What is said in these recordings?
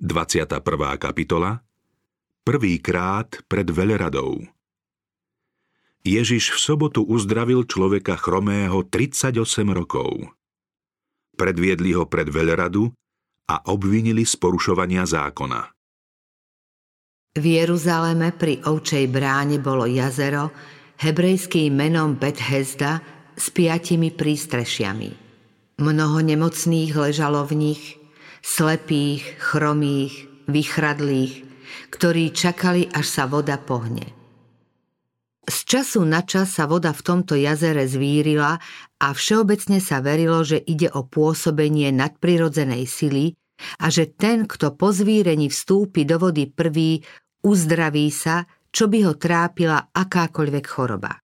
21. kapitola Prvýkrát pred veľradou Ježiš v sobotu uzdravil človeka chromého 38 rokov. Predviedli ho pred veľradu a obvinili z porušovania zákona. V Jeruzaleme pri ovčej bráne bolo jazero, hebrejským menom Bethesda s piatimi prístrešiami. Mnoho nemocných ležalo v nich, slepých, chromých, vychradlých, ktorí čakali, až sa voda pohne. Z času na čas sa voda v tomto jazere zvírila a všeobecne sa verilo, že ide o pôsobenie nadprirodzenej sily a že ten, kto po zvírení vstúpi do vody prvý, uzdraví sa, čo by ho trápila akákoľvek choroba.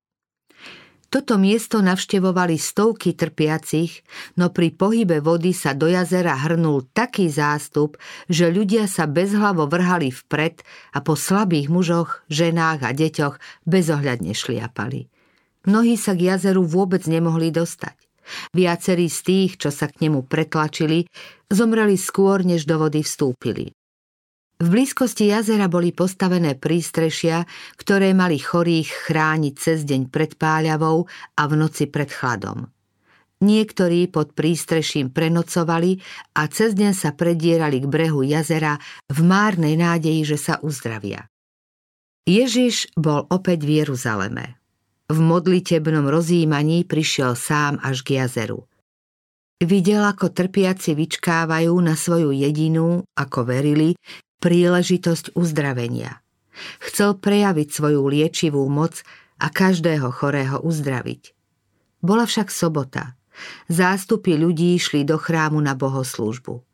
Toto miesto navštevovali stovky trpiacich, no pri pohybe vody sa do jazera hrnul taký zástup, že ľudia sa bezhlavo vrhali vpred a po slabých mužoch, ženách a deťoch bezohľadne šliapali. Mnohí sa k jazeru vôbec nemohli dostať. Viacerí z tých, čo sa k nemu pretlačili, zomreli skôr, než do vody vstúpili. V blízkosti jazera boli postavené prístrešia, ktoré mali chorých chrániť cez deň pred páľavou a v noci pred chladom. Niektorí pod prístreším prenocovali a cez deň sa predierali k brehu jazera v márnej nádeji, že sa uzdravia. Ježiš bol opäť v Jeruzaleme. V modlitebnom rozjímaní prišiel sám až k jazeru. Videl, ako trpiaci vyčkávajú na svoju jedinú, ako verili, príležitosť uzdravenia. Chcel prejaviť svoju liečivú moc a každého chorého uzdraviť. Bola však sobota. Zástupy ľudí šli do chrámu na bohoslúžbu.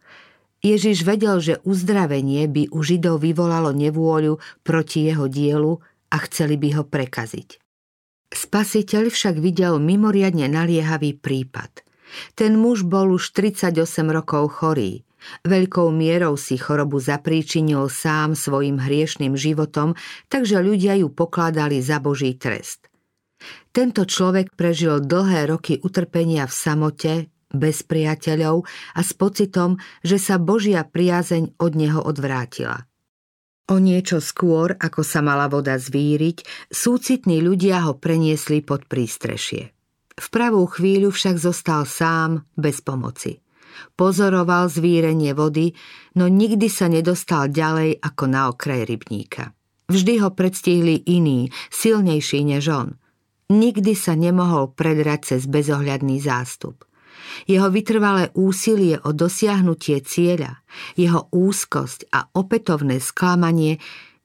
Ježiš vedel, že uzdravenie by u Židov vyvolalo nevôľu proti jeho dielu a chceli by ho prekaziť. Spasiteľ však videl mimoriadne naliehavý prípad. Ten muž bol už 38 rokov chorý – Veľkou mierou si chorobu zapríčinil sám svojim hriešným životom, takže ľudia ju pokladali za Boží trest. Tento človek prežil dlhé roky utrpenia v samote, bez priateľov a s pocitom, že sa Božia priazeň od neho odvrátila. O niečo skôr, ako sa mala voda zvíriť, súcitní ľudia ho preniesli pod prístrešie. V pravú chvíľu však zostal sám, bez pomoci. Pozoroval zvírenie vody, no nikdy sa nedostal ďalej ako na okraj rybníka. Vždy ho predstihli iní, silnejší než on. Nikdy sa nemohol predrať cez bezohľadný zástup. Jeho vytrvalé úsilie o dosiahnutie cieľa, jeho úzkosť a opätovné sklamanie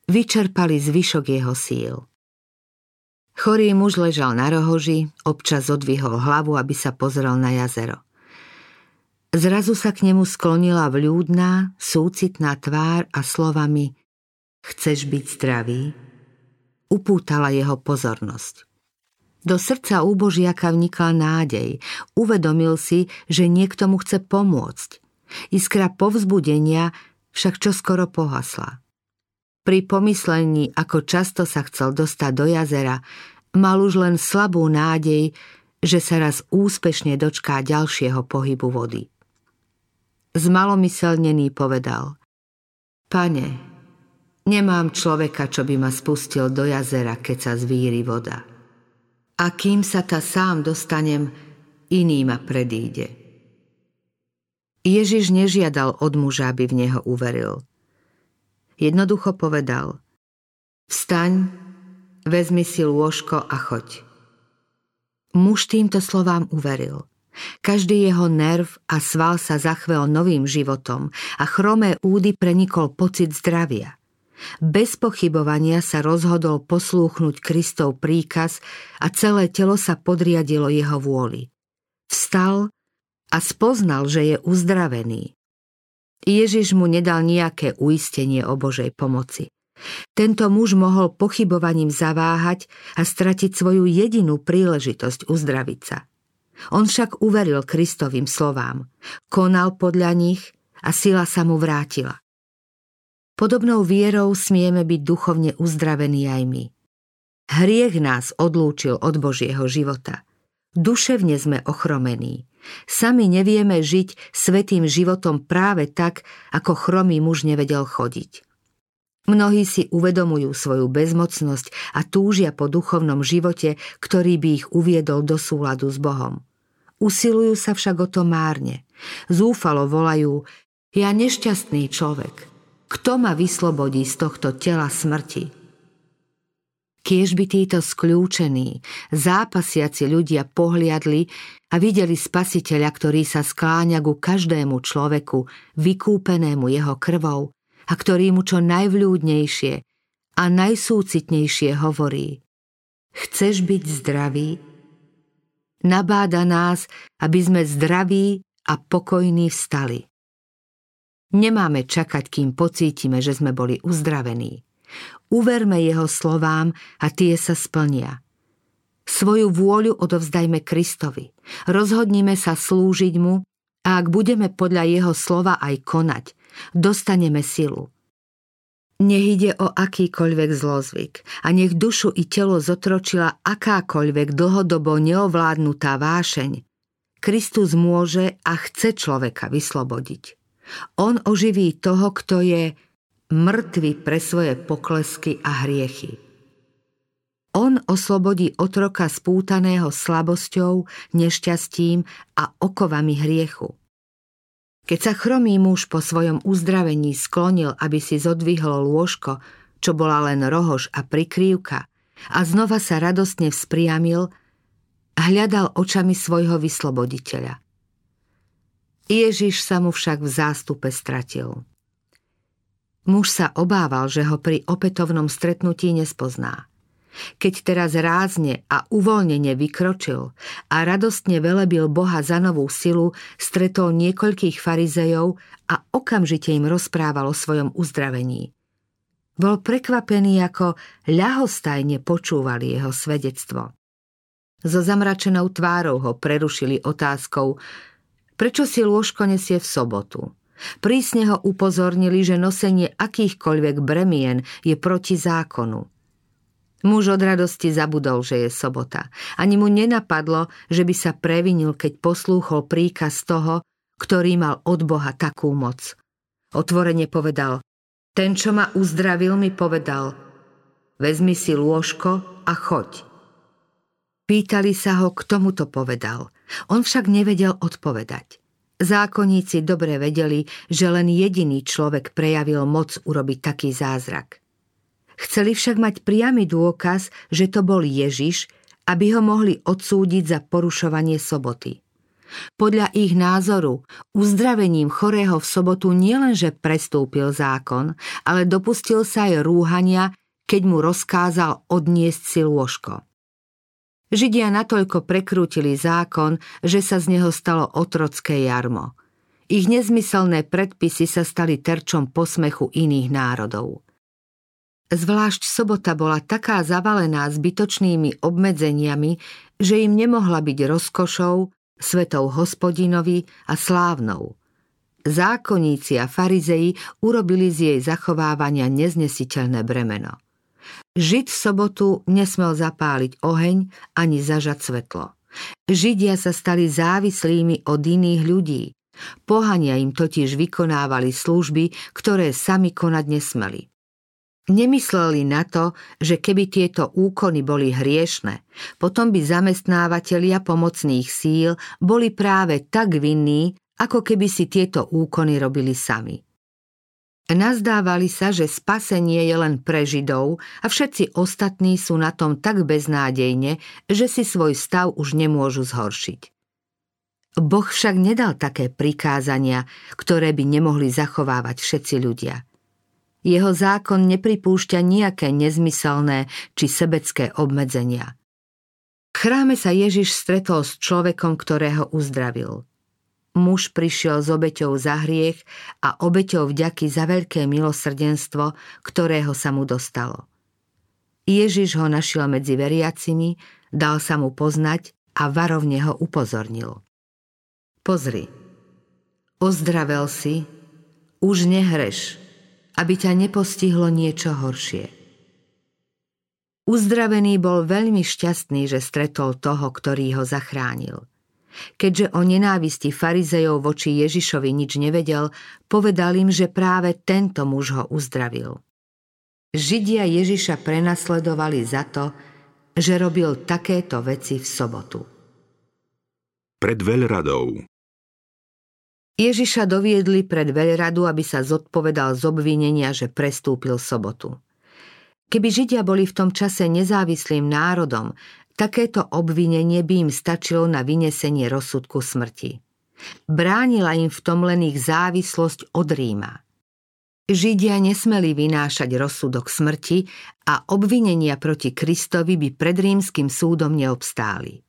vyčerpali zvyšok jeho síl. Chorý muž ležal na rohoži, občas odvihol hlavu, aby sa pozrel na jazero. Zrazu sa k nemu sklonila vľúdná, súcitná tvár a slovami Chceš byť zdravý? Upútala jeho pozornosť. Do srdca úbožiaka vnikla nádej. Uvedomil si, že niekto mu chce pomôcť. Iskra povzbudenia však čoskoro pohasla. Pri pomyslení, ako často sa chcel dostať do jazera, mal už len slabú nádej, že sa raz úspešne dočká ďalšieho pohybu vody. Zmalomyselnený povedal Pane, nemám človeka, čo by ma spustil do jazera, keď sa zvíri voda. A kým sa ta sám dostanem, iný ma predíde. Ježiš nežiadal od muža, aby v neho uveril. Jednoducho povedal Vstaň, vezmi si lôžko a choď. Muž týmto slovám uveril – každý jeho nerv a sval sa zachvel novým životom a chromé údy prenikol pocit zdravia. Bez pochybovania sa rozhodol poslúchnuť Kristov príkaz a celé telo sa podriadilo jeho vôli. Vstal a spoznal, že je uzdravený. Ježiš mu nedal nejaké uistenie o Božej pomoci. Tento muž mohol pochybovaním zaváhať a stratiť svoju jedinú príležitosť uzdraviť sa. On však uveril Kristovým slovám, konal podľa nich a sila sa mu vrátila. Podobnou vierou smieme byť duchovne uzdravení aj my. Hriech nás odlúčil od Božieho života. Duševne sme ochromení. Sami nevieme žiť svetým životom práve tak, ako chromý muž nevedel chodiť. Mnohí si uvedomujú svoju bezmocnosť a túžia po duchovnom živote, ktorý by ich uviedol do súladu s Bohom. Usilujú sa však o to márne. Zúfalo volajú, ja nešťastný človek, kto ma vyslobodí z tohto tela smrti? Kiež by títo skľúčení, zápasiaci ľudia pohliadli a videli spasiteľa, ktorý sa skláňa ku každému človeku, vykúpenému jeho krvou a ktorý mu čo najvľúdnejšie a najsúcitnejšie hovorí Chceš byť zdravý? Nabáda nás, aby sme zdraví a pokojní vstali. Nemáme čakať, kým pocítime, že sme boli uzdravení. Uverme jeho slovám a tie sa splnia. Svoju vôľu odovzdajme Kristovi. Rozhodnime sa slúžiť mu a ak budeme podľa jeho slova aj konať, dostaneme silu. Nech ide o akýkoľvek zlozvyk a nech dušu i telo zotročila akákoľvek dlhodobo neovládnutá vášeň. Kristus môže a chce človeka vyslobodiť. On oživí toho, kto je mŕtvy pre svoje poklesky a hriechy. On oslobodí otroka spútaného slabosťou, nešťastím a okovami hriechu. Keď sa chromý muž po svojom uzdravení sklonil, aby si zodvihlo lôžko, čo bola len rohož a prikrývka, a znova sa radostne vzpriamil, hľadal očami svojho vysloboditeľa. Ježiš sa mu však v zástupe stratil. Muž sa obával, že ho pri opätovnom stretnutí nespozná. Keď teraz rázne a uvoľnene vykročil a radostne velebil Boha za novú silu, stretol niekoľkých farizejov a okamžite im rozprával o svojom uzdravení. Bol prekvapený, ako ľahostajne počúvali jeho svedectvo. So zamračenou tvárou ho prerušili otázkou, prečo si lôžko nesie v sobotu. Prísne ho upozornili, že nosenie akýchkoľvek bremien je proti zákonu. Muž od radosti zabudol, že je sobota. Ani mu nenapadlo, že by sa previnil, keď poslúchol príkaz toho, ktorý mal od Boha takú moc. Otvorene povedal, ten, čo ma uzdravil, mi povedal, vezmi si lôžko a choď. Pýtali sa ho, kto mu to povedal. On však nevedel odpovedať. Zákonníci dobre vedeli, že len jediný človek prejavil moc urobiť taký zázrak. Chceli však mať priamy dôkaz, že to bol Ježiš, aby ho mohli odsúdiť za porušovanie soboty. Podľa ich názoru uzdravením chorého v sobotu nielenže prestúpil zákon, ale dopustil sa aj rúhania, keď mu rozkázal odniesť si lôžko. Židia natoľko prekrútili zákon, že sa z neho stalo otrocké jarmo. Ich nezmyselné predpisy sa stali terčom posmechu iných národov. Zvlášť sobota bola taká zavalená zbytočnými obmedzeniami, že im nemohla byť rozkošou, svetou hospodinovi a slávnou. Zákonníci a farizeji urobili z jej zachovávania neznesiteľné bremeno. Žid v sobotu nesmel zapáliť oheň ani zažať svetlo. Židia sa stali závislými od iných ľudí. Pohania im totiž vykonávali služby, ktoré sami konať nesmeli. Nemysleli na to, že keby tieto úkony boli hriešne, potom by zamestnávateľia pomocných síl boli práve tak vinní, ako keby si tieto úkony robili sami. Nazdávali sa, že spasenie je len pre Židov a všetci ostatní sú na tom tak beznádejne, že si svoj stav už nemôžu zhoršiť. Boh však nedal také prikázania, ktoré by nemohli zachovávať všetci ľudia. Jeho zákon nepripúšťa nejaké nezmyselné či sebecké obmedzenia. V chráme sa Ježiš stretol s človekom, ktorého uzdravil – muž prišiel s obeťou za hriech a obeťou vďaky za veľké milosrdenstvo, ktorého sa mu dostalo. Ježiš ho našiel medzi veriacimi, dal sa mu poznať a varovne ho upozornil. Pozri, ozdravel si, už nehreš, aby ťa nepostihlo niečo horšie. Uzdravený bol veľmi šťastný, že stretol toho, ktorý ho zachránil. Keďže o nenávisti farizejov voči Ježišovi nič nevedel, povedal im, že práve tento muž ho uzdravil. Židia Ježiša prenasledovali za to, že robil takéto veci v sobotu. Pred veľradou Ježiša doviedli pred veľradu, aby sa zodpovedal z obvinenia, že prestúpil sobotu. Keby Židia boli v tom čase nezávislým národom, takéto obvinenie by im stačilo na vynesenie rozsudku smrti. Bránila im v tom len ich závislosť od Ríma. Židia nesmeli vynášať rozsudok smrti a obvinenia proti Kristovi by pred rímským súdom neobstáli.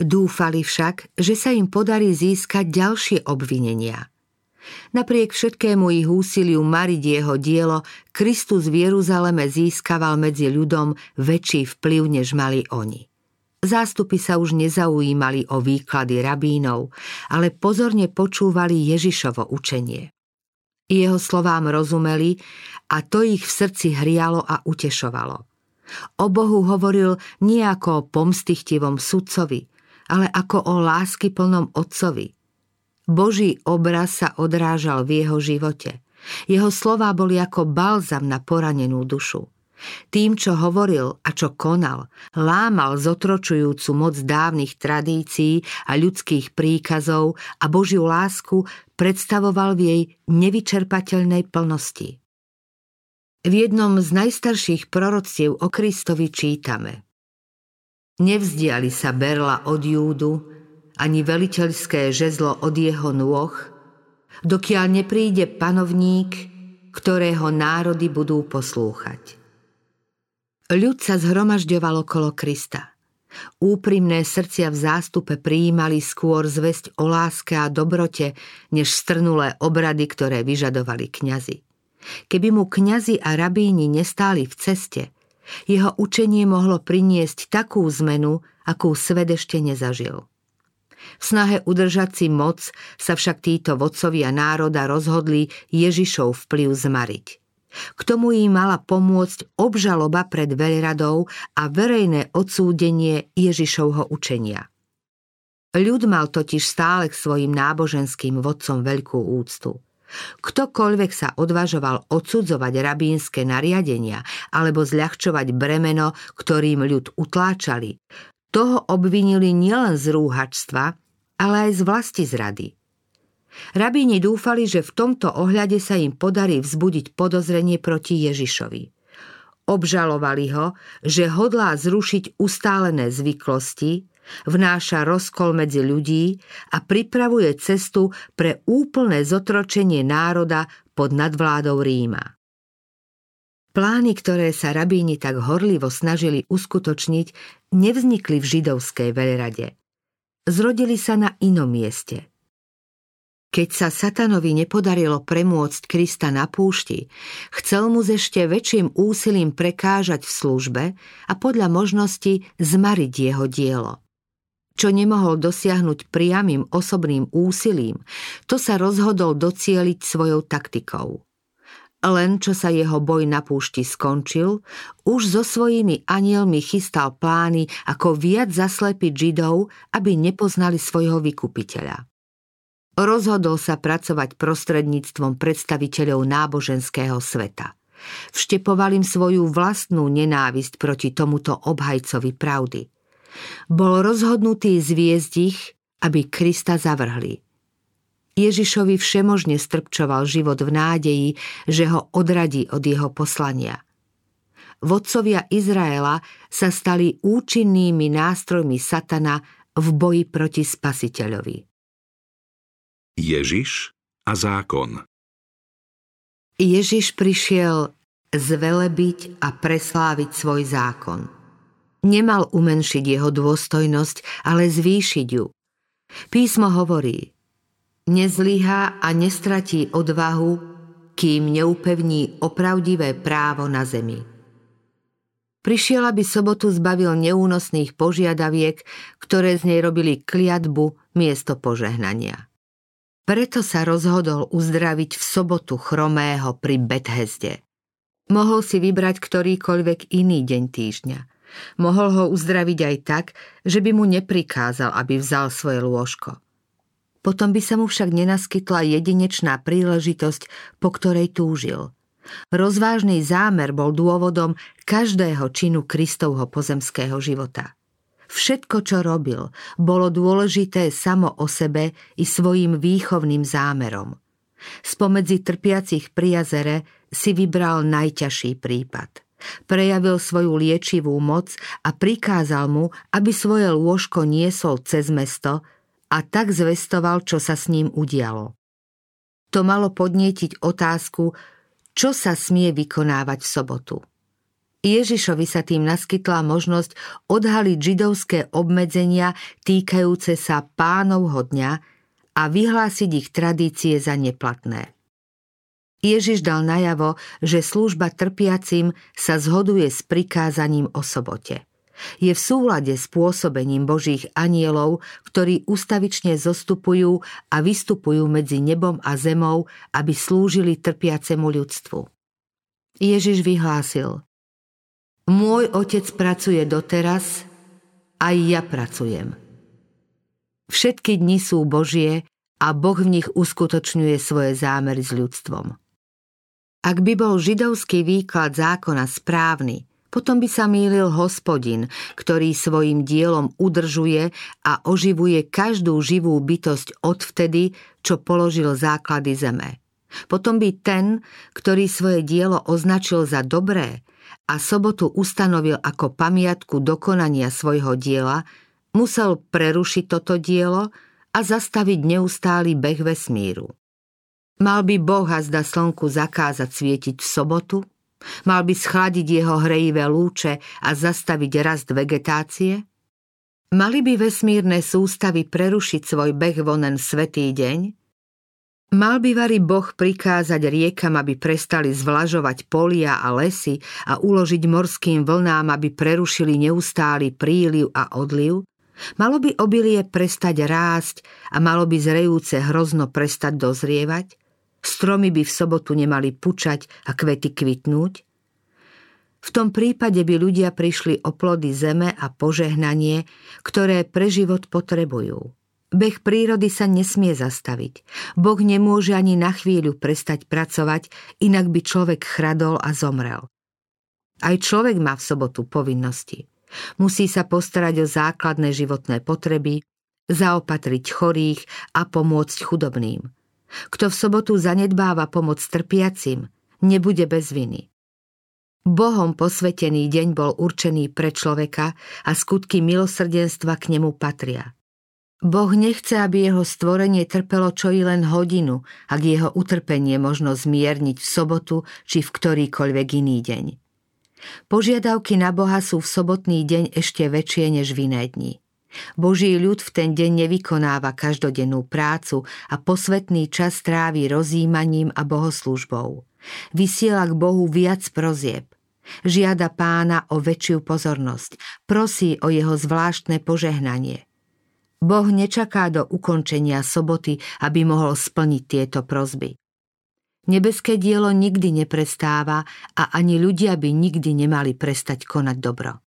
Dúfali však, že sa im podarí získať ďalšie obvinenia – Napriek všetkému ich úsiliu mariť jeho dielo, Kristus v Jeruzaleme získaval medzi ľudom väčší vplyv, než mali oni. Zástupy sa už nezaujímali o výklady rabínov, ale pozorne počúvali Ježišovo učenie. Jeho slovám rozumeli a to ich v srdci hrialo a utešovalo. O Bohu hovoril nie ako o pomstichtivom sudcovi, ale ako o láskyplnom otcovi – Boží obraz sa odrážal v jeho živote. Jeho slová boli ako balzam na poranenú dušu. Tým, čo hovoril a čo konal, lámal zotročujúcu moc dávnych tradícií a ľudských príkazov a Božiu lásku predstavoval v jej nevyčerpateľnej plnosti. V jednom z najstarších proroctiev o Kristovi čítame Nevzdiali sa Berla od Júdu, ani veliteľské žezlo od jeho nôh, dokiaľ nepríde panovník, ktorého národy budú poslúchať. Ľud sa zhromažďoval okolo Krista. Úprimné srdcia v zástupe prijímali skôr zväzť o láske a dobrote, než strnulé obrady, ktoré vyžadovali kňazi. Keby mu kňazi a rabíni nestáli v ceste, jeho učenie mohlo priniesť takú zmenu, akú svet ešte nezažil. V snahe udržať si moc sa však títo vodcovia národa rozhodli Ježišov vplyv zmariť. K tomu im mala pomôcť obžaloba pred veľradou a verejné odsúdenie Ježišovho učenia. Ľud mal totiž stále k svojim náboženským vodcom veľkú úctu. Ktokoľvek sa odvažoval odsudzovať rabínske nariadenia alebo zľahčovať bremeno, ktorým ľud utláčali, toho obvinili nielen z rúhačstva, ale aj z vlasti zrady. Rabíni dúfali, že v tomto ohľade sa im podarí vzbudiť podozrenie proti Ježišovi. Obžalovali ho, že hodlá zrušiť ustálené zvyklosti, vnáša rozkol medzi ľudí a pripravuje cestu pre úplné zotročenie národa pod nadvládou Ríma. Plány, ktoré sa rabíni tak horlivo snažili uskutočniť, nevznikli v židovskej veľrade. Zrodili sa na inom mieste. Keď sa satanovi nepodarilo premôcť Krista na púšti, chcel mu s ešte väčším úsilím prekážať v službe a podľa možnosti zmariť jeho dielo. Čo nemohol dosiahnuť priamým osobným úsilím, to sa rozhodol docieliť svojou taktikou. Len čo sa jeho boj na púšti skončil, už so svojimi anielmi chystal plány, ako viac zaslepiť Židov, aby nepoznali svojho vykupiteľa. Rozhodol sa pracovať prostredníctvom predstaviteľov náboženského sveta. Vštepoval im svoju vlastnú nenávisť proti tomuto obhajcovi pravdy. Bol rozhodnutý zviezť ich, aby Krista zavrhli. Ježišovi všemožne strpčoval život v nádeji, že ho odradí od jeho poslania. Vodcovia Izraela sa stali účinnými nástrojmi satana v boji proti spasiteľovi. Ježiš a zákon Ježiš prišiel zvelebiť a presláviť svoj zákon. Nemal umenšiť jeho dôstojnosť, ale zvýšiť ju. Písmo hovorí, nezlyhá a nestratí odvahu, kým neupevní opravdivé právo na zemi. Prišiel, aby sobotu zbavil neúnosných požiadaviek, ktoré z nej robili kliatbu miesto požehnania. Preto sa rozhodol uzdraviť v sobotu chromého pri Bethesde. Mohol si vybrať ktorýkoľvek iný deň týždňa. Mohol ho uzdraviť aj tak, že by mu neprikázal, aby vzal svoje lôžko. Potom by sa mu však nenaskytla jedinečná príležitosť, po ktorej túžil. Rozvážny zámer bol dôvodom každého činu Kristovho pozemského života. Všetko, čo robil, bolo dôležité samo o sebe i svojim výchovným zámerom. Spomedzi trpiacich pri jazere si vybral najťažší prípad. Prejavil svoju liečivú moc a prikázal mu, aby svoje lôžko niesol cez mesto a tak zvestoval, čo sa s ním udialo. To malo podnietiť otázku, čo sa smie vykonávať v sobotu. Ježišovi sa tým naskytla možnosť odhaliť židovské obmedzenia týkajúce sa pánovho dňa a vyhlásiť ich tradície za neplatné. Ježiš dal najavo, že služba trpiacim sa zhoduje s prikázaním o sobote. Je v súlade s pôsobením Božích anielov, ktorí ustavične zostupujú a vystupujú medzi nebom a zemou, aby slúžili trpiacemu ľudstvu. Ježiš vyhlásil – môj otec pracuje doteraz, aj ja pracujem. Všetky dni sú Božie a Boh v nich uskutočňuje svoje zámery s ľudstvom. Ak by bol židovský výklad zákona správny, potom by sa mýlil hospodin, ktorý svojim dielom udržuje a oživuje každú živú bytosť odvtedy, čo položil základy zeme. Potom by ten, ktorý svoje dielo označil za dobré, a sobotu ustanovil ako pamiatku dokonania svojho diela, musel prerušiť toto dielo a zastaviť neustály beh vesmíru. Mal by Boh a zda slnku zakázať svietiť v sobotu? Mal by schladiť jeho hrejivé lúče a zastaviť rast vegetácie? Mali by vesmírne sústavy prerušiť svoj beh vonen svetý deň? Mal by vari Boh prikázať riekam, aby prestali zvlažovať polia a lesy a uložiť morským vlnám, aby prerušili neustály príliv a odliv? Malo by obilie prestať rásť a malo by zrejúce hrozno prestať dozrievať? Stromy by v sobotu nemali pučať a kvety kvitnúť? V tom prípade by ľudia prišli o plody zeme a požehnanie, ktoré pre život potrebujú. Beh prírody sa nesmie zastaviť. Boh nemôže ani na chvíľu prestať pracovať, inak by človek chradol a zomrel. Aj človek má v sobotu povinnosti. Musí sa postarať o základné životné potreby, zaopatriť chorých a pomôcť chudobným. Kto v sobotu zanedbáva pomoc trpiacim, nebude bez viny. Bohom posvetený deň bol určený pre človeka a skutky milosrdenstva k nemu patria. Boh nechce, aby jeho stvorenie trpelo čo i len hodinu, ak jeho utrpenie možno zmierniť v sobotu či v ktorýkoľvek iný deň. Požiadavky na Boha sú v sobotný deň ešte väčšie než v iné dni. Boží ľud v ten deň nevykonáva každodennú prácu a posvetný čas trávi rozímaním a bohoslužbou. Vysiela k Bohu viac prozieb. Žiada pána o väčšiu pozornosť. Prosí o jeho zvláštne požehnanie – Boh nečaká do ukončenia soboty, aby mohol splniť tieto prozby. Nebeské dielo nikdy neprestáva a ani ľudia by nikdy nemali prestať konať dobro.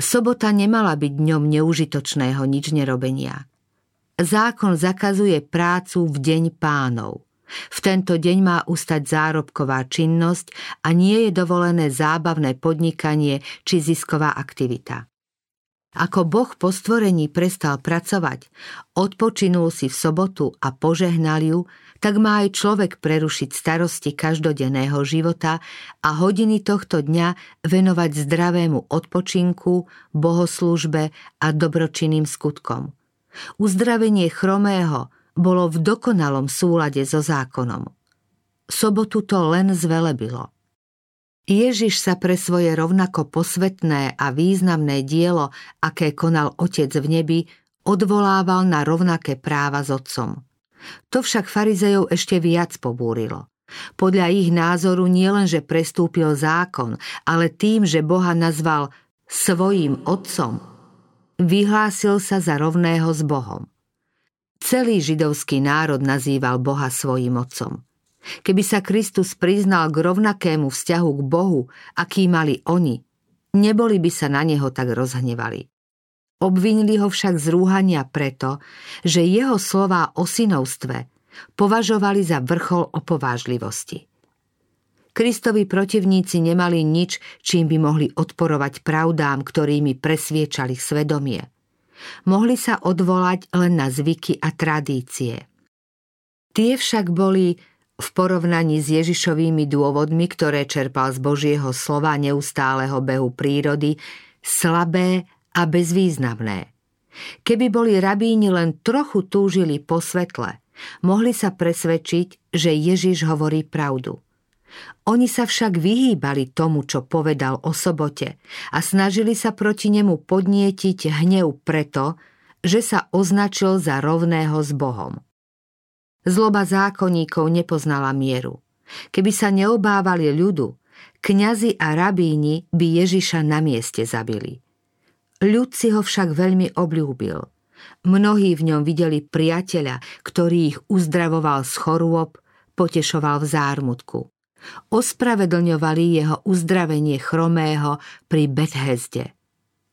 Sobota nemala byť dňom neužitočného nič nerobenia. Zákon zakazuje prácu v deň pánov. V tento deň má ustať zárobková činnosť a nie je dovolené zábavné podnikanie či zisková aktivita. Ako Boh po stvorení prestal pracovať, odpočinul si v sobotu a požehnal ju, tak má aj človek prerušiť starosti každodenného života a hodiny tohto dňa venovať zdravému odpočinku, bohoslužbe a dobročinným skutkom. Uzdravenie chromého bolo v dokonalom súlade so zákonom. Sobotu to len zvelebilo – Ježiš sa pre svoje rovnako posvetné a významné dielo, aké konal Otec v nebi, odvolával na rovnaké práva s Otcom. To však farizejov ešte viac pobúrilo. Podľa ich názoru nielenže prestúpil zákon, ale tým, že Boha nazval svojim Otcom, vyhlásil sa za rovného s Bohom. Celý židovský národ nazýval Boha svojim Otcom – Keby sa Kristus priznal k rovnakému vzťahu k Bohu, aký mali oni, neboli by sa na neho tak rozhnevali. Obvinili ho však z rúhania preto, že jeho slová o synovstve považovali za vrchol opovážlivosti. Kristovi protivníci nemali nič, čím by mohli odporovať pravdám, ktorými presviečali svedomie. Mohli sa odvolať len na zvyky a tradície. Tie však boli v porovnaní s Ježišovými dôvodmi, ktoré čerpal z Božieho slova neustáleho behu prírody, slabé a bezvýznamné. Keby boli rabíni len trochu túžili po svetle, mohli sa presvedčiť, že Ježiš hovorí pravdu. Oni sa však vyhýbali tomu, čo povedal o sobote a snažili sa proti nemu podnietiť hnev preto, že sa označil za rovného s Bohom. Zloba zákonníkov nepoznala mieru. Keby sa neobávali ľudu, kňazi a rabíni by Ježiša na mieste zabili. Ľud si ho však veľmi obľúbil. Mnohí v ňom videli priateľa, ktorý ich uzdravoval z chorôb, potešoval v zármutku ospravedlňovali jeho uzdravenie chromého pri Bethesde.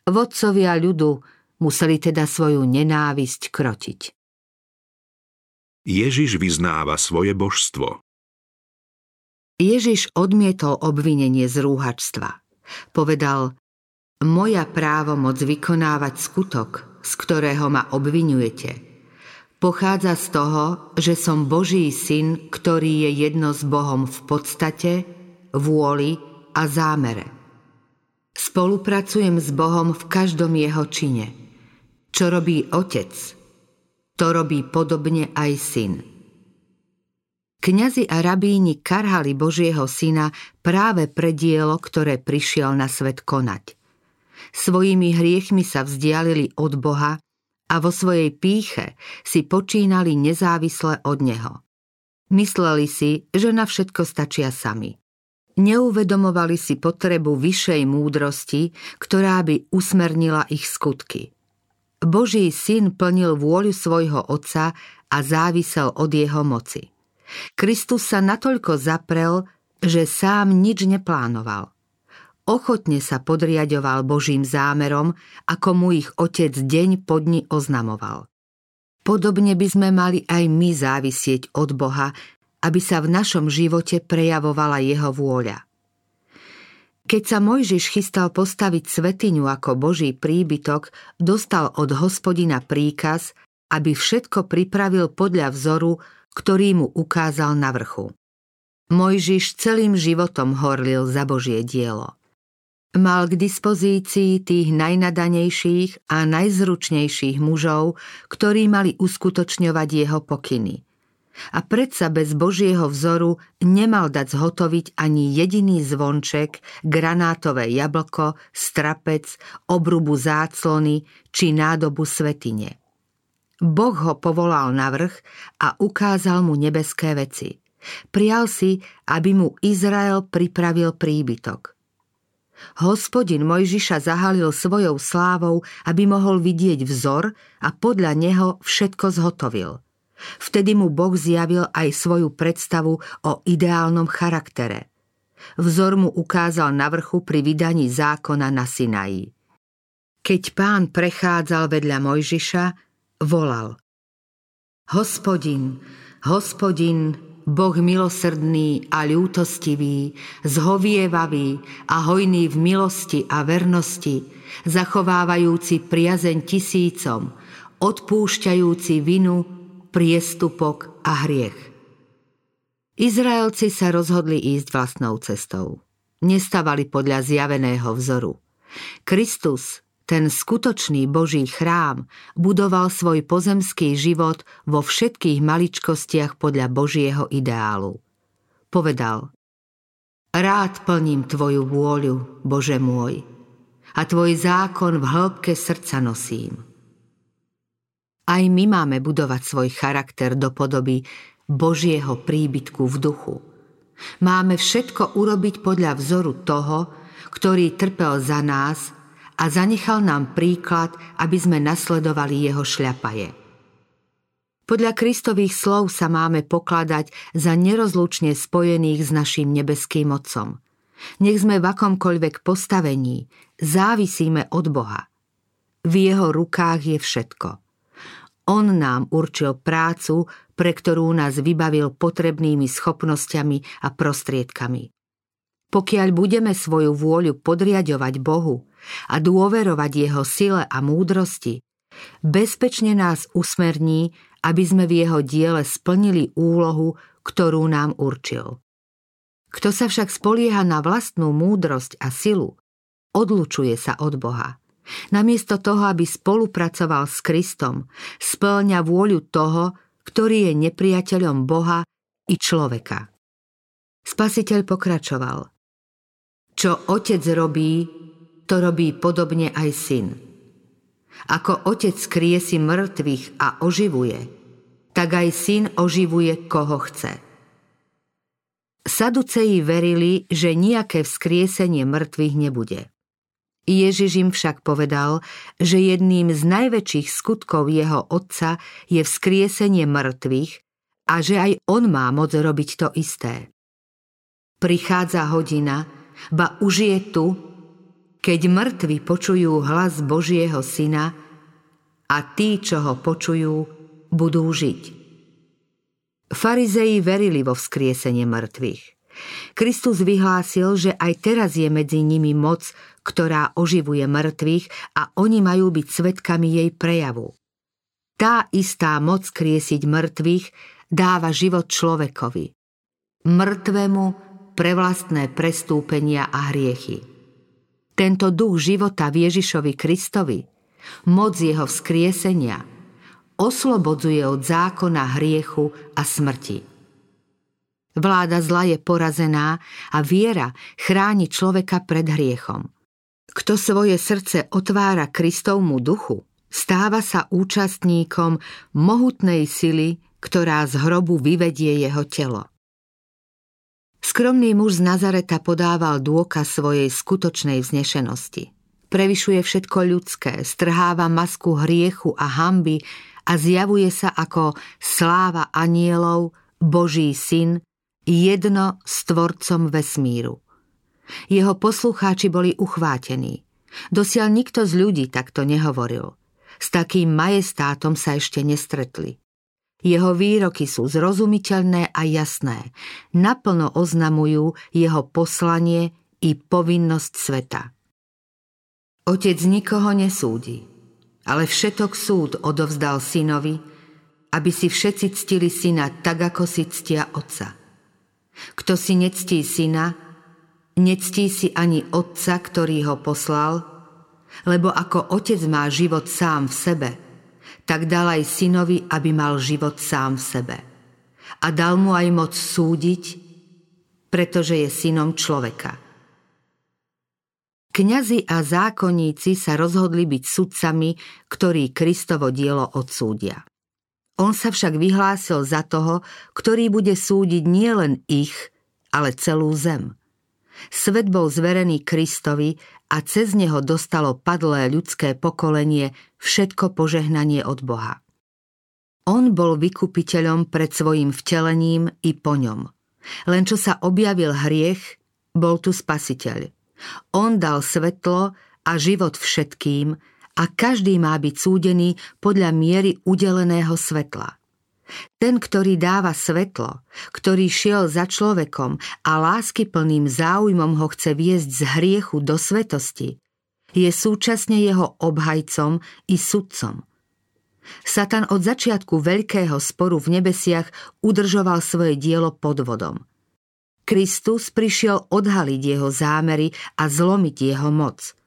Vodcovia ľudu museli teda svoju nenávisť krotiť. Ježiš vyznáva svoje božstvo. Ježiš odmietol obvinenie z rúhačstva. Povedal, moja právo moc vykonávať skutok, z ktorého ma obvinujete – Pochádza z toho, že som Boží syn, ktorý je jedno s Bohom v podstate, vôli a zámere. Spolupracujem s Bohom v každom jeho čine. Čo robí otec, to robí podobne aj syn. Kňazi a rabíni karhali Božieho syna práve pre dielo, ktoré prišiel na svet konať. Svojimi hriechmi sa vzdialili od Boha a vo svojej píche si počínali nezávisle od neho. Mysleli si, že na všetko stačia sami. Neuvedomovali si potrebu vyššej múdrosti, ktorá by usmernila ich skutky. Boží syn plnil vôľu svojho otca a závisel od jeho moci. Kristus sa natoľko zaprel, že sám nič neplánoval – ochotne sa podriadoval Božím zámerom, ako mu ich otec deň po dni oznamoval. Podobne by sme mali aj my závisieť od Boha, aby sa v našom živote prejavovala jeho vôľa. Keď sa Mojžiš chystal postaviť svetiňu ako Boží príbytok, dostal od hospodina príkaz, aby všetko pripravil podľa vzoru, ktorý mu ukázal na vrchu. Mojžiš celým životom horlil za Božie dielo. Mal k dispozícii tých najnadanejších a najzručnejších mužov, ktorí mali uskutočňovať jeho pokyny. A predsa bez Božieho vzoru nemal dať zhotoviť ani jediný zvonček, granátové jablko, strapec, obrubu záclony či nádobu svetine. Boh ho povolal na vrch a ukázal mu nebeské veci. Prial si, aby mu Izrael pripravil príbytok – Hospodin Mojžiša zahalil svojou slávou, aby mohol vidieť vzor a podľa neho všetko zhotovil. Vtedy mu Boh zjavil aj svoju predstavu o ideálnom charaktere. Vzor mu ukázal na vrchu pri vydaní zákona na Sinaji. Keď pán prechádzal vedľa Mojžiša, volal Hospodin, hospodin, Boh milosrdný a ľútostivý, zhovievavý a hojný v milosti a vernosti, zachovávajúci priazeň tisícom, odpúšťajúci vinu, priestupok a hriech. Izraelci sa rozhodli ísť vlastnou cestou. Nestavali podľa zjaveného vzoru. Kristus, ten skutočný Boží chrám budoval svoj pozemský život vo všetkých maličkostiach podľa Božieho ideálu. Povedal, Rád plním Tvoju vôľu, Bože môj, a Tvoj zákon v hĺbke srdca nosím. Aj my máme budovať svoj charakter do podoby Božieho príbytku v duchu. Máme všetko urobiť podľa vzoru toho, ktorý trpel za nás a zanechal nám príklad, aby sme nasledovali jeho šľapaje. Podľa Kristových slov sa máme pokladať za nerozlučne spojených s našim nebeským Otcom. Nech sme v akomkoľvek postavení, závisíme od Boha. V jeho rukách je všetko. On nám určil prácu, pre ktorú nás vybavil potrebnými schopnosťami a prostriedkami. Pokiaľ budeme svoju vôľu podriadovať Bohu a dôverovať Jeho sile a múdrosti, bezpečne nás usmerní, aby sme v Jeho diele splnili úlohu, ktorú nám určil. Kto sa však spolieha na vlastnú múdrosť a silu, odlučuje sa od Boha. Namiesto toho, aby spolupracoval s Kristom, splňa vôľu toho, ktorý je nepriateľom Boha i človeka. Spasiteľ pokračoval. Čo otec robí, to robí podobne aj syn. Ako otec skrie si mŕtvych a oživuje, tak aj syn oživuje, koho chce. Saduceji verili, že nejaké vzkriesenie mŕtvych nebude. Ježiš im však povedal, že jedným z najväčších skutkov jeho otca je vzkriesenie mŕtvych a že aj on má moc robiť to isté. Prichádza hodina, ba už je tu, keď mŕtvi počujú hlas Božieho Syna a tí, čo ho počujú, budú žiť. Farizeji verili vo vzkriesenie mŕtvych. Kristus vyhlásil, že aj teraz je medzi nimi moc, ktorá oživuje mŕtvych a oni majú byť svetkami jej prejavu. Tá istá moc kriesiť mŕtvych dáva život človekovi. Mŕtvemu pre vlastné prestúpenia a hriechy. Tento duch života v Ježišovi Kristovi, moc jeho vzkriesenia, oslobodzuje od zákona hriechu a smrti. Vláda zla je porazená a viera chráni človeka pred hriechom. Kto svoje srdce otvára Kristovmu duchu, stáva sa účastníkom mohutnej sily, ktorá z hrobu vyvedie jeho telo. Skromný muž z Nazareta podával dôkaz svojej skutočnej vznešenosti. Prevyšuje všetko ľudské, strháva masku hriechu a hamby a zjavuje sa ako sláva anielov, Boží syn, jedno s tvorcom vesmíru. Jeho poslucháči boli uchvátení. Dosiaľ nikto z ľudí takto nehovoril. S takým majestátom sa ešte nestretli. Jeho výroky sú zrozumiteľné a jasné. Naplno oznamujú jeho poslanie i povinnosť sveta. Otec nikoho nesúdi, ale všetok súd odovzdal synovi, aby si všetci ctili syna tak, ako si ctia otca. Kto si nectí syna, nectí si ani otca, ktorý ho poslal, lebo ako otec má život sám v sebe, tak dal aj synovi, aby mal život sám v sebe. A dal mu aj moc súdiť, pretože je synom človeka. Kňazi a zákonníci sa rozhodli byť sudcami, ktorí Kristovo dielo odsúdia. On sa však vyhlásil za toho, ktorý bude súdiť nielen ich, ale celú zem. Svet bol zverený Kristovi a cez neho dostalo padlé ľudské pokolenie všetko požehnanie od Boha. On bol vykupiteľom pred svojim vtelením i po ňom. Len čo sa objavil hriech, bol tu spasiteľ. On dal svetlo a život všetkým, a každý má byť súdený podľa miery udeleného svetla. Ten, ktorý dáva svetlo, ktorý šiel za človekom a láskyplným záujmom ho chce viesť z hriechu do svetosti, je súčasne jeho obhajcom i sudcom. Satan od začiatku veľkého sporu v nebesiach udržoval svoje dielo pod vodom. Kristus prišiel odhaliť jeho zámery a zlomiť jeho moc –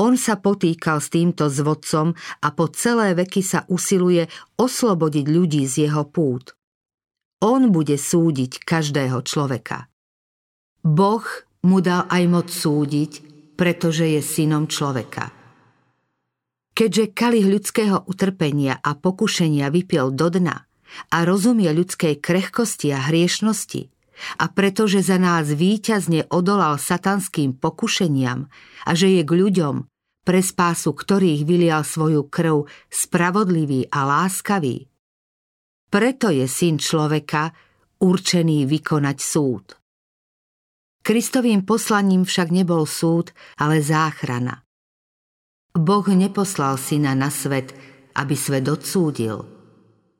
on sa potýkal s týmto zvodcom a po celé veky sa usiluje oslobodiť ľudí z jeho pút. On bude súdiť každého človeka. Boh mu dal aj moc súdiť, pretože je synom človeka. Keďže kalich ľudského utrpenia a pokušenia vypiel do dna a rozumie ľudskej krehkosti a hriešnosti, a pretože za nás víťazne odolal satanským pokušeniam a že je k ľuďom, pre spásu ktorých vylial svoju krv spravodlivý a láskavý, Preto je syn človeka určený vykonať súd. Kristovým poslaním však nebol súd, ale záchrana. Boh neposlal syna na svet, aby svet odsúdil,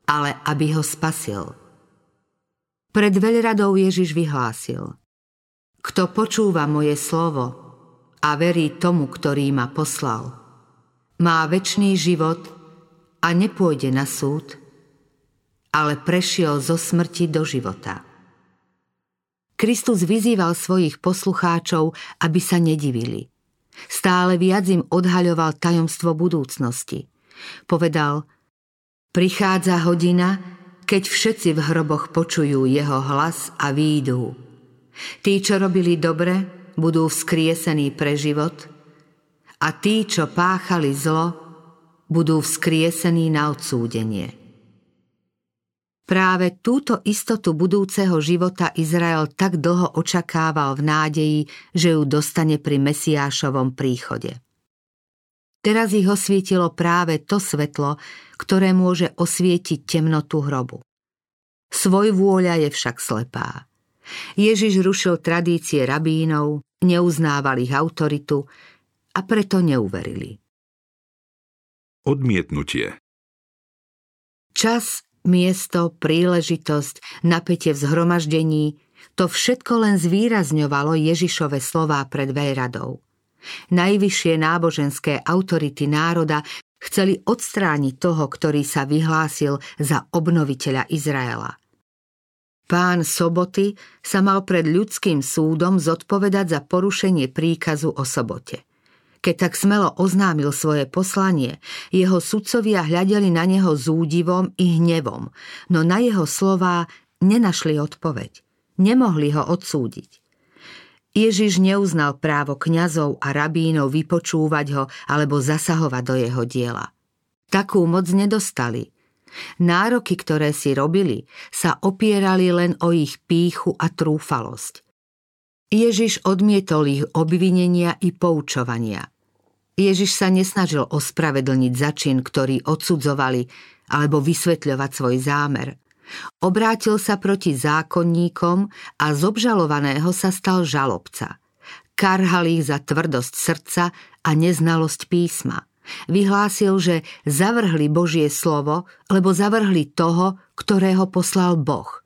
ale aby ho spasil. Pred veľradou Ježiš vyhlásil Kto počúva moje slovo a verí tomu, ktorý ma poslal, má väčší život a nepôjde na súd, ale prešiel zo smrti do života. Kristus vyzýval svojich poslucháčov, aby sa nedivili. Stále viac im odhaľoval tajomstvo budúcnosti. Povedal, prichádza hodina, keď všetci v hroboch počujú jeho hlas a výjdu. Tí, čo robili dobre, budú vzkriesení pre život a tí, čo páchali zlo, budú vzkriesení na odsúdenie. Práve túto istotu budúceho života Izrael tak dlho očakával v nádeji, že ju dostane pri Mesiášovom príchode. Teraz ich osvietilo práve to svetlo, ktoré môže osvietiť temnotu hrobu. Svoj vôľa je však slepá. Ježiš rušil tradície rabínov, neuznával ich autoritu a preto neuverili. Odmietnutie Čas Miesto, príležitosť, napätie v zhromaždení, to všetko len zvýrazňovalo Ježišove slová pred veľradou. Najvyššie náboženské autority národa chceli odstrániť toho, ktorý sa vyhlásil za obnoviteľa Izraela. Pán Soboty sa mal pred ľudským súdom zodpovedať za porušenie príkazu o sobote – keď tak smelo oznámil svoje poslanie, jeho sudcovia hľadeli na neho s údivom i hnevom, no na jeho slová nenašli odpoveď. Nemohli ho odsúdiť. Ježiš neuznal právo kňazov a rabínov vypočúvať ho alebo zasahovať do jeho diela. Takú moc nedostali. Nároky, ktoré si robili, sa opierali len o ich píchu a trúfalosť. Ježiš odmietol ich obvinenia i poučovania – Ježiš sa nesnažil ospravedlniť začin, ktorý odsudzovali, alebo vysvetľovať svoj zámer. Obrátil sa proti zákonníkom a z obžalovaného sa stal žalobca. Karhal ich za tvrdosť srdca a neznalosť písma. Vyhlásil, že zavrhli Božie slovo, lebo zavrhli toho, ktorého poslal Boh.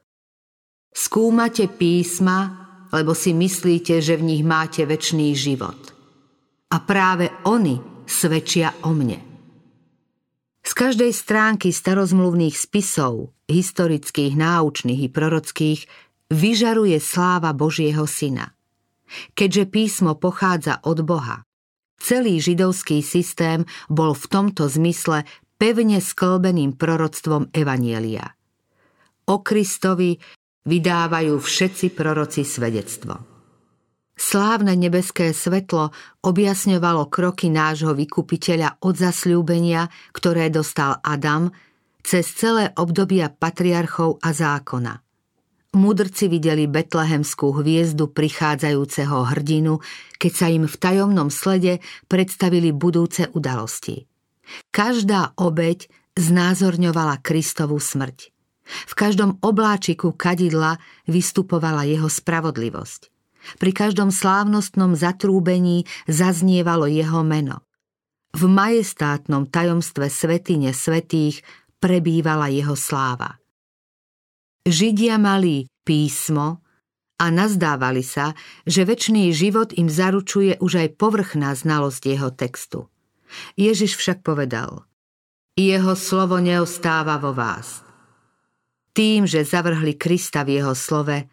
Skúmate písma, lebo si myslíte, že v nich máte väčší život a práve oni svedčia o mne. Z každej stránky starozmluvných spisov, historických, náučných i prorockých, vyžaruje sláva Božieho Syna. Keďže písmo pochádza od Boha, celý židovský systém bol v tomto zmysle pevne sklbeným proroctvom Evanielia. O Kristovi vydávajú všetci proroci svedectvo. Slávne nebeské svetlo objasňovalo kroky nášho vykupiteľa od zasľúbenia, ktoré dostal Adam, cez celé obdobia patriarchov a zákona. Mudrci videli betlehemskú hviezdu prichádzajúceho hrdinu, keď sa im v tajomnom slede predstavili budúce udalosti. Každá obeď znázorňovala Kristovú smrť. V každom obláčiku kadidla vystupovala jeho spravodlivosť. Pri každom slávnostnom zatrúbení zaznievalo jeho meno. V majestátnom tajomstve svetine svetých prebývala jeho sláva. Židia mali písmo a nazdávali sa, že väčší život im zaručuje už aj povrchná znalosť jeho textu. Ježiš však povedal, jeho slovo neostáva vo vás. Tým, že zavrhli Krista v jeho slove,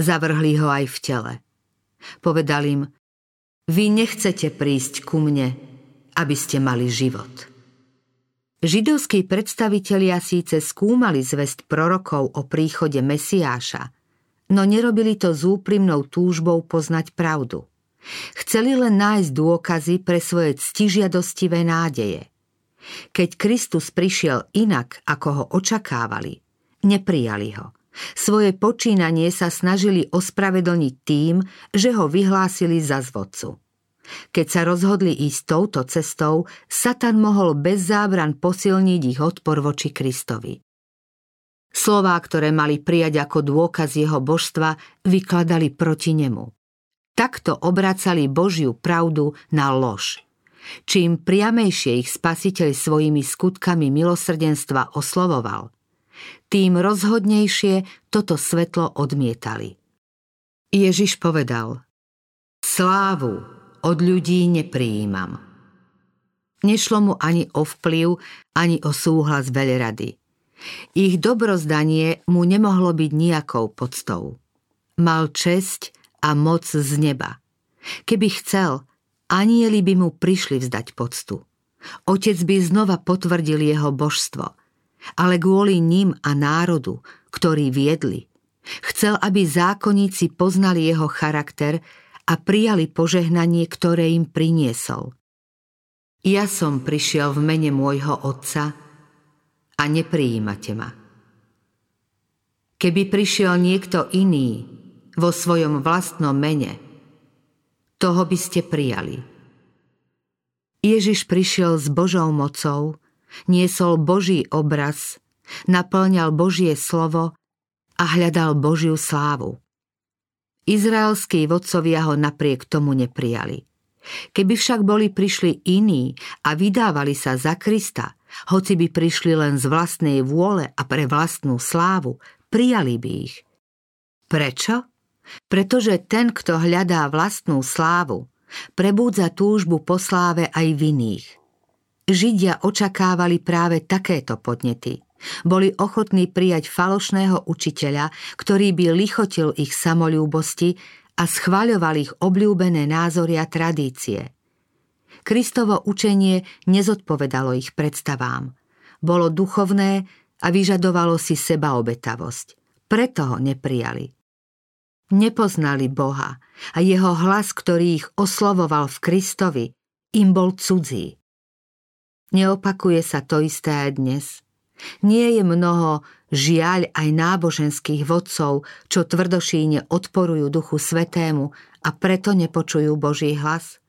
Zavrhli ho aj v tele. Povedal im, vy nechcete prísť ku mne, aby ste mali život. Židovskí predstavitelia síce skúmali zväzť prorokov o príchode Mesiáša, no nerobili to s úprimnou túžbou poznať pravdu. Chceli len nájsť dôkazy pre svoje ctižiadostivé nádeje. Keď Kristus prišiel inak, ako ho očakávali, neprijali ho – svoje počínanie sa snažili ospravedlniť tým, že ho vyhlásili za zvodcu. Keď sa rozhodli ísť touto cestou, Satan mohol bez zábran posilniť ich odpor voči Kristovi. Slová, ktoré mali prijať ako dôkaz jeho božstva, vykladali proti nemu. Takto obracali Božiu pravdu na lož. Čím priamejšie ich spasiteľ svojimi skutkami milosrdenstva oslovoval, tým rozhodnejšie toto svetlo odmietali. Ježiš povedal, slávu od ľudí neprijímam. Nešlo mu ani o vplyv, ani o súhlas veľrady. Ich dobrozdanie mu nemohlo byť nejakou podstou. Mal česť a moc z neba. Keby chcel, anieli by mu prišli vzdať poctu. Otec by znova potvrdil jeho božstvo, ale kvôli ním a národu, ktorý viedli, chcel, aby zákonníci poznali jeho charakter a prijali požehnanie, ktoré im priniesol. Ja som prišiel v mene môjho otca a neprijímate ma. Keby prišiel niekto iný vo svojom vlastnom mene, toho by ste prijali. Ježiš prišiel s Božou mocou, niesol Boží obraz, naplňal Božie slovo a hľadal Božiu slávu. Izraelskí vodcovia ho napriek tomu neprijali. Keby však boli prišli iní a vydávali sa za Krista, hoci by prišli len z vlastnej vôle a pre vlastnú slávu, prijali by ich. Prečo? Pretože ten, kto hľadá vlastnú slávu, prebúdza túžbu po sláve aj v iných. Židia očakávali práve takéto podnety. Boli ochotní prijať falošného učiteľa, ktorý by lichotil ich samolúbosti a schváľoval ich obľúbené názory a tradície. Kristovo učenie nezodpovedalo ich predstavám. Bolo duchovné a vyžadovalo si sebaobetavosť. Preto ho neprijali. Nepoznali Boha a jeho hlas, ktorý ich oslovoval v Kristovi, im bol cudzí. Neopakuje sa to isté aj dnes – nie je mnoho žiaľ aj náboženských vodcov, čo tvrdošíne odporujú Duchu Svetému a preto nepočujú Boží hlas?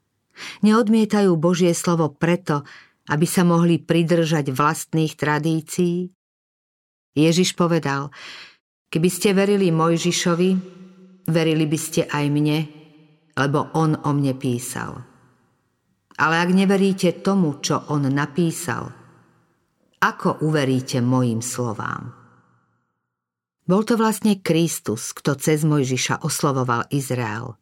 Neodmietajú Božie slovo preto, aby sa mohli pridržať vlastných tradícií? Ježiš povedal, keby ste verili Mojžišovi, verili by ste aj mne, lebo on o mne písal. Ale ak neveríte tomu, čo on napísal – ako uveríte mojim slovám? Bol to vlastne Kristus, kto cez Mojžiša oslovoval Izrael.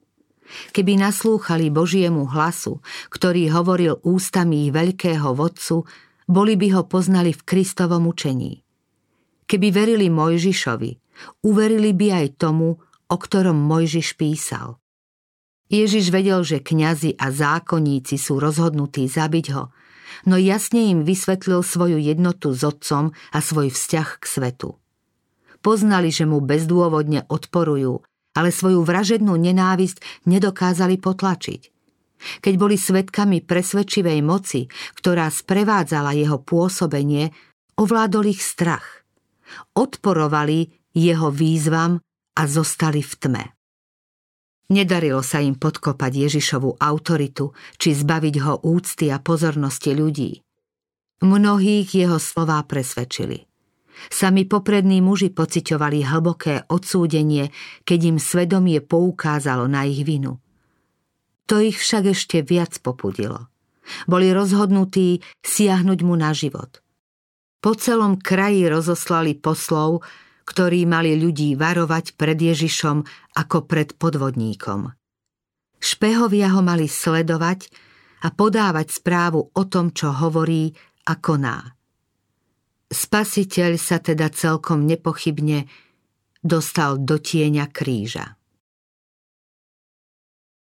Keby naslúchali Božiemu hlasu, ktorý hovoril ústami ich veľkého vodcu, boli by ho poznali v Kristovom učení. Keby verili Mojžišovi, uverili by aj tomu, o ktorom Mojžiš písal. Ježiš vedel, že kňazi a zákonníci sú rozhodnutí zabiť ho, no jasne im vysvetlil svoju jednotu s otcom a svoj vzťah k svetu. Poznali, že mu bezdôvodne odporujú, ale svoju vražednú nenávisť nedokázali potlačiť. Keď boli svetkami presvedčivej moci, ktorá sprevádzala jeho pôsobenie, ovládol ich strach. Odporovali jeho výzvam a zostali v tme. Nedarilo sa im podkopať Ježišovu autoritu či zbaviť ho úcty a pozornosti ľudí. Mnohých jeho slová presvedčili. Sami poprední muži pociťovali hlboké odsúdenie, keď im svedomie poukázalo na ich vinu. To ich však ešte viac popudilo. Boli rozhodnutí siahnuť mu na život. Po celom kraji rozoslali poslov, ktorí mali ľudí varovať pred Ježišom ako pred podvodníkom. Špehovia ho mali sledovať a podávať správu o tom, čo hovorí a koná. Spasiteľ sa teda celkom nepochybne dostal do tieňa kríža.